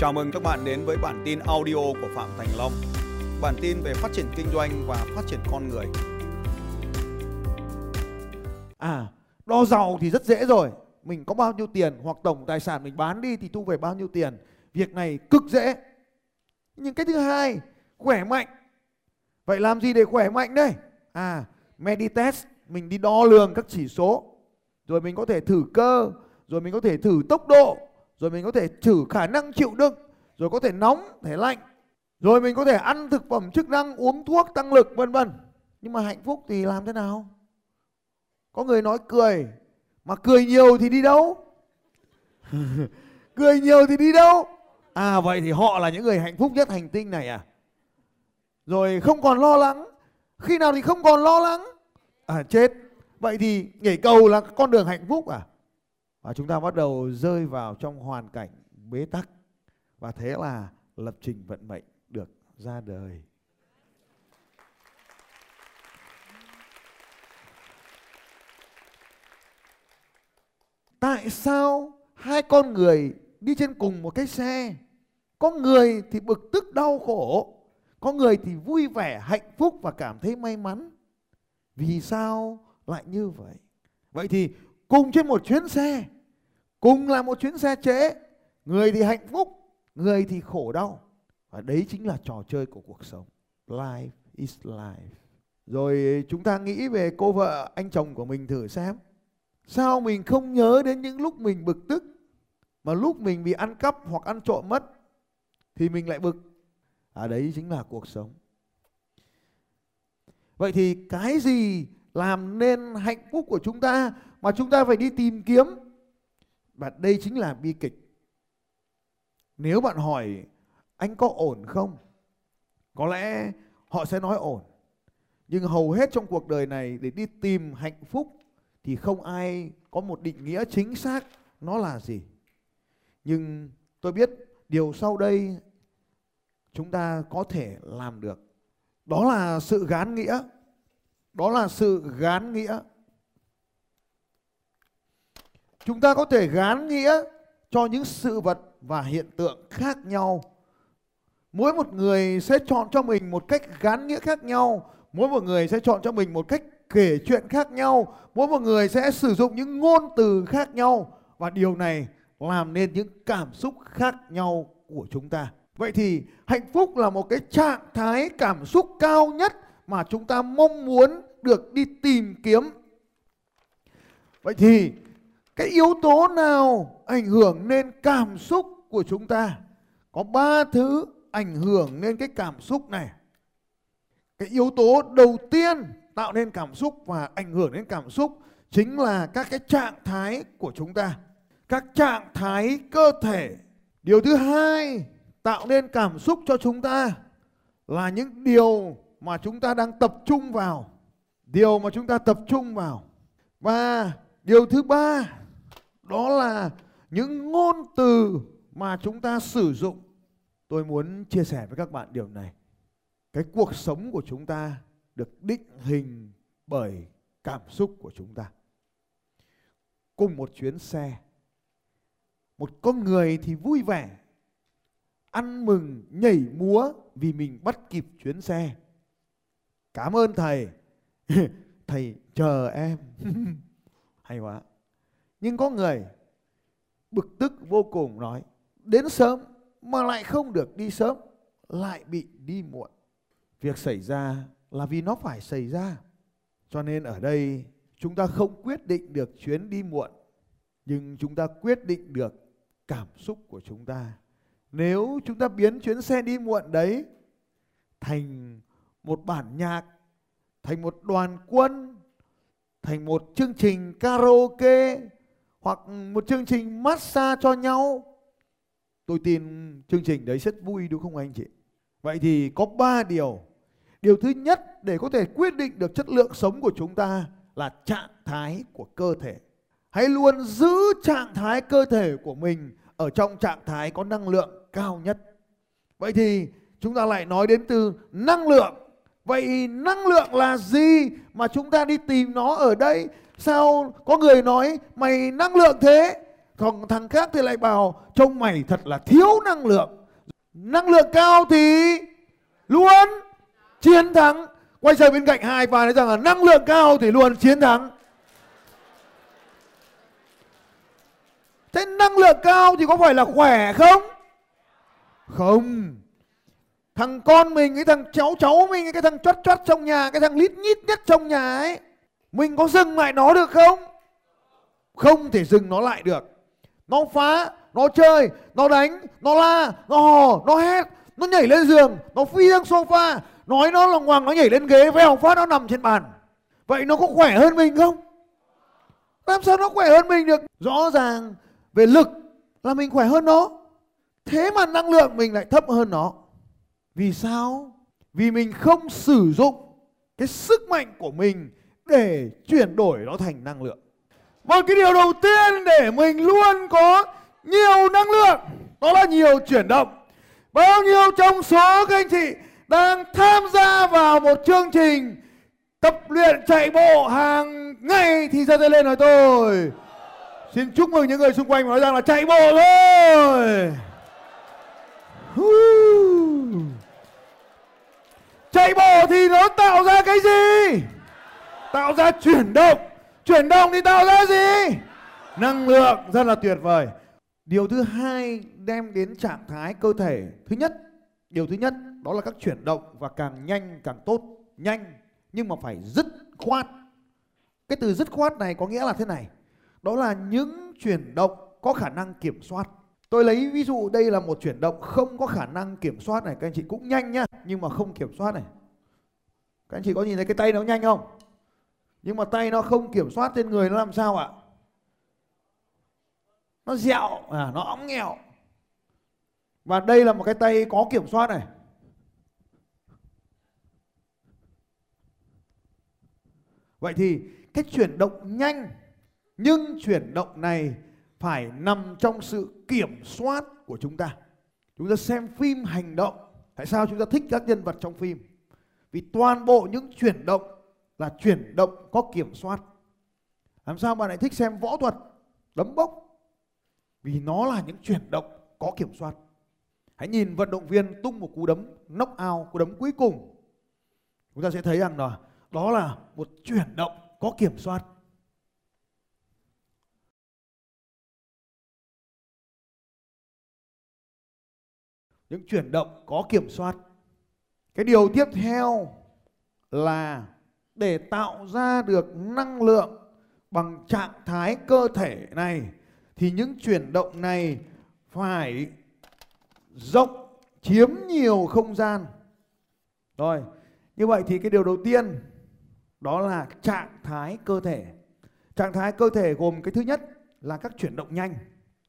Chào mừng các bạn đến với bản tin audio của Phạm Thành Long. Bản tin về phát triển kinh doanh và phát triển con người. À, đo giàu thì rất dễ rồi. Mình có bao nhiêu tiền hoặc tổng tài sản mình bán đi thì thu về bao nhiêu tiền. Việc này cực dễ. Nhưng cái thứ hai, khỏe mạnh. Vậy làm gì để khỏe mạnh đây? À, Meditest, mình đi đo lường các chỉ số. Rồi mình có thể thử cơ, rồi mình có thể thử tốc độ, rồi mình có thể thử khả năng chịu đựng, rồi có thể nóng, thể lạnh. Rồi mình có thể ăn thực phẩm chức năng, uống thuốc tăng lực vân vân. Nhưng mà hạnh phúc thì làm thế nào? Có người nói cười, mà cười nhiều thì đi đâu? cười nhiều thì đi đâu? À vậy thì họ là những người hạnh phúc nhất hành tinh này à? Rồi không còn lo lắng. Khi nào thì không còn lo lắng? À chết. Vậy thì nhảy cầu là con đường hạnh phúc à? Và chúng ta bắt đầu rơi vào trong hoàn cảnh bế tắc. Và thế là lập trình vận mệnh được ra đời. Tại sao hai con người đi trên cùng một cái xe? Có người thì bực tức đau khổ, có người thì vui vẻ, hạnh phúc và cảm thấy may mắn. Vì sao lại như vậy? Vậy thì cùng trên một chuyến xe, cùng là một chuyến xe trễ, người thì hạnh phúc, người thì khổ đau. Và đấy chính là trò chơi của cuộc sống. Life is life. Rồi chúng ta nghĩ về cô vợ anh chồng của mình thử xem. Sao mình không nhớ đến những lúc mình bực tức mà lúc mình bị ăn cắp hoặc ăn trộm mất thì mình lại bực. À đấy chính là cuộc sống. Vậy thì cái gì làm nên hạnh phúc của chúng ta, mà chúng ta phải đi tìm kiếm? Và đây chính là bi kịch. Nếu bạn hỏi anh có ổn không? Có lẽ họ sẽ nói ổn. Nhưng hầu hết trong cuộc đời này, để đi tìm hạnh phúc thì không ai có một định nghĩa chính xác nó là gì. Nhưng tôi biết điều sau đây chúng ta có thể làm được. Đó là sự gán nghĩa. Đó là sự gán nghĩa. Chúng ta có thể gán nghĩa cho những sự vật và hiện tượng khác nhau. Mỗi một người sẽ chọn cho mình một cách gán nghĩa khác nhau. Mỗi một người sẽ chọn cho mình một cách kể chuyện khác nhau. Mỗi một người sẽ sử dụng những ngôn từ khác nhau. Và điều này làm nên những cảm xúc khác nhau của chúng ta. Vậy thì hạnh phúc là một cái trạng thái cảm xúc cao nhất mà chúng ta mong muốn được đi tìm kiếm. Vậy thì, cái yếu tố nào ảnh hưởng lên cảm xúc của chúng ta? Có ba thứ ảnh hưởng lên cái cảm xúc này. Cái yếu tố đầu tiên tạo nên cảm xúc và ảnh hưởng đến cảm xúc chính là các cái trạng thái của chúng ta. Các trạng thái cơ thể. Điều thứ hai tạo nên cảm xúc cho chúng ta là những điều mà chúng ta đang tập trung vào. Điều mà chúng ta tập trung vào. Và điều thứ ba đó là những ngôn từ mà chúng ta sử dụng. Tôi muốn chia sẻ với các bạn điều này. Cái cuộc sống của chúng ta được định hình bởi cảm xúc của chúng ta. Cùng một chuyến xe, một con người thì vui vẻ, ăn mừng, nhảy múa vì mình bắt kịp chuyến xe. Cảm ơn thầy. thầy chờ em. Hay quá. Nhưng có người bực tức vô cùng nói, đến sớm mà lại không được đi sớm, lại bị đi muộn. Việc xảy ra là vì nó phải xảy ra. Cho nên ở đây chúng ta không quyết định được chuyến đi muộn, nhưng chúng ta quyết định được cảm xúc của chúng ta. Nếu chúng ta biến chuyến xe đi muộn đấy thành một bản nhạc, thành một đoàn quân, thành một chương trình karaoke hoặc một chương trình massage cho nhau, tôi tin chương trình đấy rất vui đúng không anh chị? Vậy thì có ba điều Điều thứ nhất để có thể quyết định được chất lượng sống của chúng ta là trạng thái của cơ thể. Hãy luôn giữ trạng thái cơ thể của mình ở trong trạng thái có năng lượng cao nhất. Vậy thì chúng ta lại nói đến từ năng lượng. Vậy năng lượng là gì mà chúng ta đi tìm nó ở đây? Sao có người nói, mày năng lượng thế? còn thằng khác thì lại bảo, trông mày thật là thiếu năng lượng. Năng lượng cao thì luôn chiến thắng. Quay sang bên cạnh hai và nói rằng là năng lượng cao thì luôn chiến thắng. Thế năng lượng cao thì có phải là khỏe không? Không thằng con mình cái thằng cháu cháu mình cái thằng chót chót trong nhà, cái thằng lít nhít nhất trong nhà ấy, mình có dừng lại nó được không? Không thể dừng nó lại được. Nó phá, nó chơi, nó đánh, nó la, nó hò, nó hét, nó nhảy lên giường, nó phi sang sofa, nói nó lòng hoàng nó nhảy lên ghế vèo phát nó nằm trên bàn. Vậy nó có khỏe hơn mình không? Làm sao nó khỏe hơn mình được? Rõ ràng về lực là mình khỏe hơn nó. Thế mà năng lượng mình lại thấp hơn nó vì sao? Vì mình không sử dụng cái sức mạnh của mình để chuyển đổi nó thành năng lượng. Và cái điều đầu tiên để mình luôn có nhiều năng lượng, đó là nhiều chuyển động. Bao nhiêu trong số các anh chị đang tham gia vào một chương trình tập luyện chạy bộ hàng ngày thì ra tay lên nói tôi. Xin chúc mừng những người xung quanh nói rằng là chạy bộ thôi chạy bộ thì nó tạo ra cái gì? Tạo ra chuyển động. Chuyển động thì tạo ra gì? Năng lượng, rất là tuyệt vời. Điều thứ hai đem đến trạng thái cơ thể. Thứ nhất, điều thứ nhất, đó là các chuyển động và càng nhanh càng tốt. Nhanh, nhưng mà phải dứt khoát. Cái từ dứt khoát này có nghĩa là thế này. Đó là những chuyển động có khả năng kiểm soát tôi lấy ví dụ đây là một chuyển động không có khả năng kiểm soát này các anh chị cũng nhanh nhá nhưng mà không kiểm soát này. Các anh chị có nhìn thấy cái tay nó nhanh không? Nhưng mà tay nó không kiểm soát trên người nó làm sao ạ? Nó dẹo à, nó óng nghèo. Và đây là một cái tay có kiểm soát này. Vậy thì cái chuyển động nhanh nhưng chuyển động này phải nằm trong sự kiểm soát của chúng ta. Chúng ta xem phim hành động. Tại sao chúng ta thích các nhân vật trong phim? Vì toàn bộ những chuyển động là chuyển động có kiểm soát. Làm sao bạn lại thích xem võ thuật, đấm bốc? Vì nó là những chuyển động có kiểm soát. Hãy nhìn vận động viên tung một cú đấm, knock out, cú đấm cuối cùng. Chúng ta sẽ thấy rằng là đó là một chuyển động có kiểm soát. Những chuyển động có kiểm soát cái điều tiếp theo là để tạo ra được năng lượng bằng trạng thái cơ thể này thì những chuyển động này phải rộng chiếm nhiều không gian. Rồi, như vậy thì cái điều đầu tiên đó là trạng thái cơ thể. Trạng thái cơ thể gồm cái thứ nhất là các chuyển động nhanh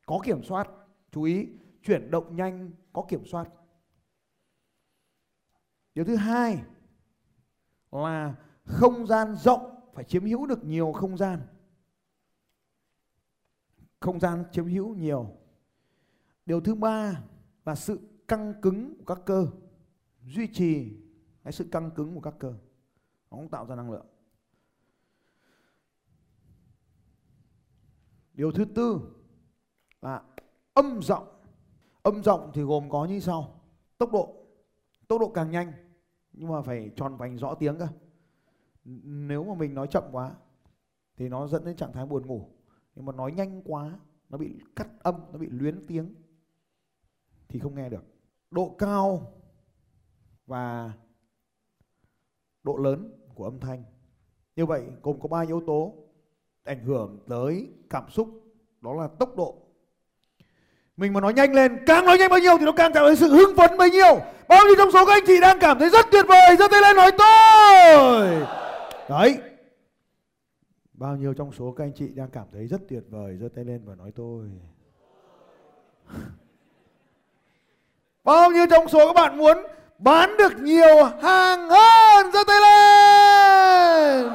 có kiểm soát. Chú ý, chuyển động nhanh, có kiểm soát. Điều thứ hai là không gian rộng phải chiếm hữu được nhiều không gian. Không gian chiếm hữu nhiều. Điều thứ ba là sự căng cứng của các cơ. Duy trì cái sự căng cứng của các cơ. Nó cũng tạo ra năng lượng. Điều thứ tư là âm giọng âm giọng thì gồm có như sau. Tốc độ. Tốc độ càng nhanh. Nhưng mà phải tròn vành rõ tiếng cơ. Nếu mà mình nói chậm quá, thì nó dẫn đến trạng thái buồn ngủ. Nhưng mà nói nhanh quá, nó bị cắt âm, nó bị luyến tiếng, thì không nghe được. Độ cao và độ lớn của âm thanh. Như vậy gồm có ba yếu tố ảnh hưởng tới cảm xúc. Đó là tốc độ mình mà nói nhanh lên, càng nói nhanh bao nhiêu thì nó càng tạo ra sự hưng phấn bấy nhiêu. Bao nhiêu trong số các anh chị đang cảm thấy rất tuyệt vời, giơ tay lên nói tôi. Đấy. Bao nhiêu trong số các anh chị đang cảm thấy rất tuyệt vời, giơ tay lên và nói tôi. Bao nhiêu trong số các bạn muốn bán được nhiều hàng hơn, giơ tay lên.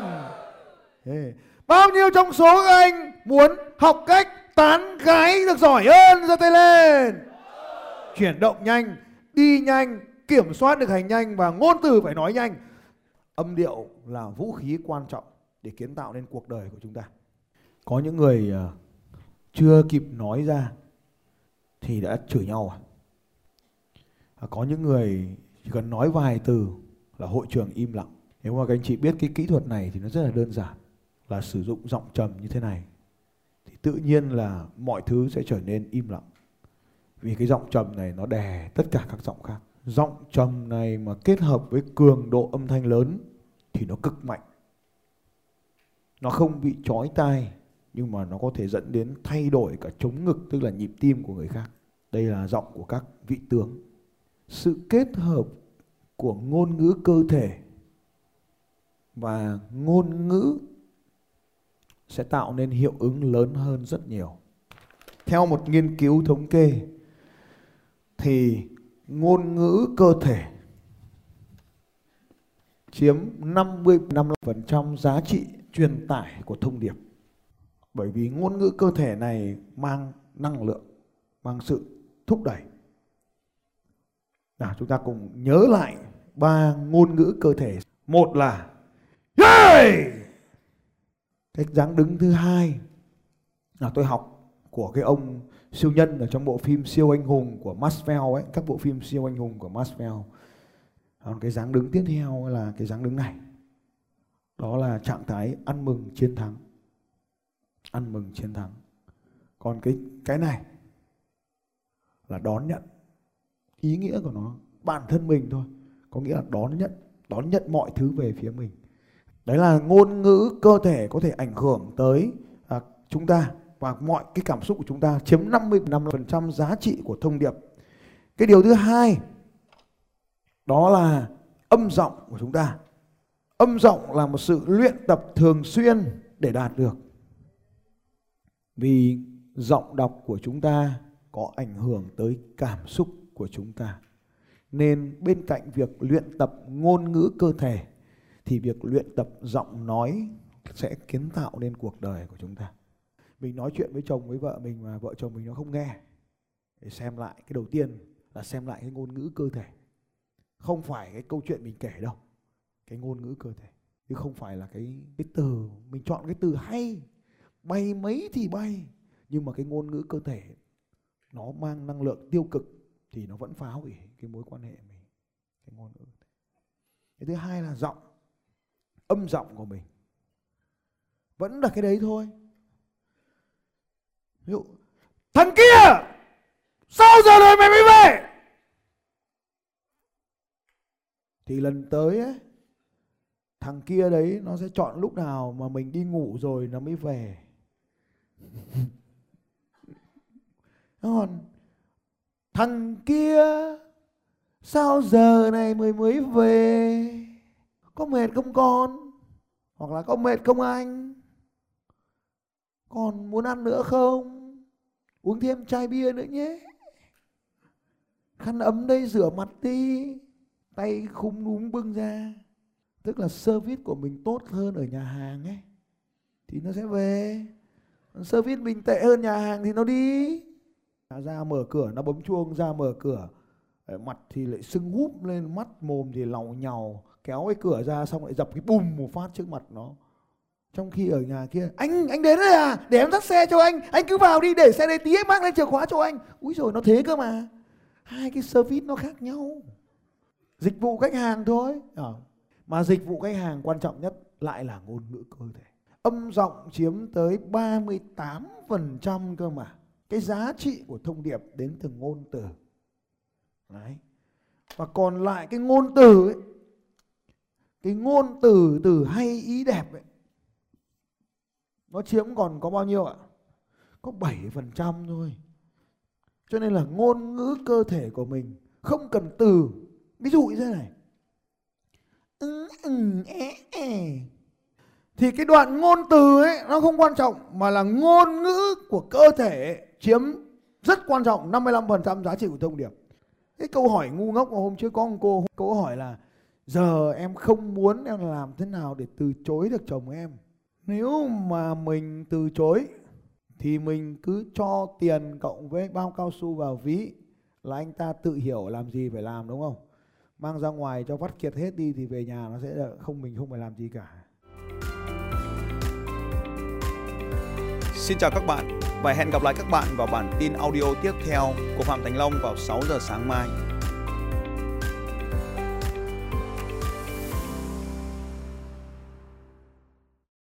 Bao nhiêu trong số các anh muốn học cách tán gái được giỏi hơn giơ tay lên. Chuyển động nhanh, đi nhanh, kiểm soát được hành nhanh và ngôn từ phải nói nhanh. Âm điệu là vũ khí quan trọng để kiến tạo nên cuộc đời của chúng ta. Có những người ờ, chưa kịp nói ra thì đã chửi nhau à? có những người chỉ cần nói vài từ là hội trường im lặng. Nếu mà các anh chị biết cái kỹ thuật này thì nó rất là đơn giản, là sử dụng giọng trầm như thế này tự nhiên là mọi thứ sẽ trở nên im lặng. Vì cái giọng trầm này nó đè tất cả các giọng khác. Giọng trầm này mà kết hợp với cường độ âm thanh lớn thì nó cực mạnh. Nó không bị chói tai, nhưng mà nó có thể dẫn đến thay đổi cả chống ngực, tức là nhịp tim của người khác. Đây là giọng của các vị tướng. Sự kết hợp của ngôn ngữ cơ thể và ngôn ngữ sẽ tạo nên hiệu ứng lớn hơn rất nhiều. Theo một nghiên cứu thống kê thì ngôn ngữ cơ thể chiếm 50-55% giá trị truyền tải của thông điệp. Bởi vì ngôn ngữ cơ thể này mang năng lượng, mang sự thúc đẩy. Nào chúng ta cùng nhớ lại ba ngôn ngữ cơ thể. Một là hey! Cái dáng đứng thứ hai là tôi học của cái ông siêu nhân ở trong bộ phim siêu anh hùng của Marvel ấy, các bộ phim siêu anh hùng của Marvel Còn cái dáng đứng tiếp theo là cái dáng đứng này. Đó là trạng thái ăn mừng chiến thắng. Ăn mừng chiến thắng. Còn cái cái này là đón nhận. Ý nghĩa của nó bản thân mình thôi. Có nghĩa là đón nhận, đón nhận mọi thứ về phía mình. Đấy là ngôn ngữ cơ thể có thể ảnh hưởng tới à, chúng ta và mọi cái cảm xúc của chúng ta chiếm 55% giá trị của thông điệp. Cái điều thứ hai đó là âm giọng của chúng ta. Âm giọng là một sự luyện tập thường xuyên để đạt được. Vì giọng đọc của chúng ta có ảnh hưởng tới cảm xúc của chúng ta. Nên bên cạnh việc luyện tập ngôn ngữ cơ thể thì việc luyện tập giọng nói sẽ kiến tạo nên cuộc đời của chúng ta. Mình nói chuyện với chồng, với vợ mình mà vợ chồng mình nó không nghe để xem lại, cái đầu tiên là xem lại cái ngôn ngữ cơ thể. Không phải cái câu chuyện mình kể đâu, cái ngôn ngữ cơ thể. Chứ không phải là cái cái từ, mình chọn cái từ hay, bay mấy thì bay. Nhưng mà cái ngôn ngữ cơ thể, nó mang năng lượng tiêu cực thì nó vẫn phá hủy cái mối quan hệ mình, cái ngôn ngữ cái thứ hai là giọng âm giọng của mình. Vẫn là cái đấy thôi. Ví dụ, thằng kia, sao giờ này mày mới về? Thì lần tới ấy, thằng kia đấy nó sẽ chọn lúc nào mà mình đi ngủ rồi nó mới về. Còn, thằng kia, sao giờ này mới mới về? Có mệt không con? Hoặc là có mệt không anh? Còn muốn ăn nữa không? Uống thêm chai bia nữa nhé. Khăn ấm đây, rửa mặt đi. Tay khung núm bưng ra. Tức là service của mình tốt hơn ở nhà hàng ấy. Thì nó sẽ về. Service mình tệ hơn nhà hàng thì nó đi. Ra mở cửa, nó bấm chuông, ra mở cửa. Mặt thì lại sưng húp lên, mắt mồm thì làu nhàu kéo cái cửa ra xong lại dập cái bùm một phát trước mặt nó. Trong khi ở nhà kia, anh anh đến đây à? Để em dắt xe cho anh. Anh cứ vào đi, để xe đây tí, em mang lên chìa khóa cho anh. Úi rồi nó thế cơ mà. Hai cái service nó khác nhau. Dịch vụ khách hàng thôi. À. mà dịch vụ khách hàng quan trọng nhất lại là ngôn ngữ cơ thể. Âm giọng chiếm tới 38% cơ mà. Cái giá trị của thông điệp đến từ ngôn từ. Đấy. Và còn lại cái ngôn từ ấy cái ngôn từ từ hay, ý đẹp ấy, nó chiếm còn có bao nhiêu ạ? Có 7% thôi. Cho nên là ngôn ngữ cơ thể của mình không cần từ. Ví dụ như thế này. Thì cái đoạn ngôn từ ấy, nó không quan trọng, mà là ngôn ngữ của cơ thể chiếm rất quan trọng 55% giá trị của thông điệp. Cái câu hỏi ngu ngốc mà hôm trước có một cô cô hỏi là giờ em không muốn em làm thế nào để từ chối được chồng em. Nếu mà mình từ chối, thì mình cứ cho tiền cộng với bao cao su vào ví là anh ta tự hiểu làm gì phải làm, đúng không? Mang ra ngoài cho vắt kiệt hết đi thì về nhà nó sẽ không, mình không phải làm gì cả. Xin chào các bạn và hẹn gặp lại các bạn vào bản tin audio tiếp theo của Phạm Thành Long vào 6 giờ sáng mai.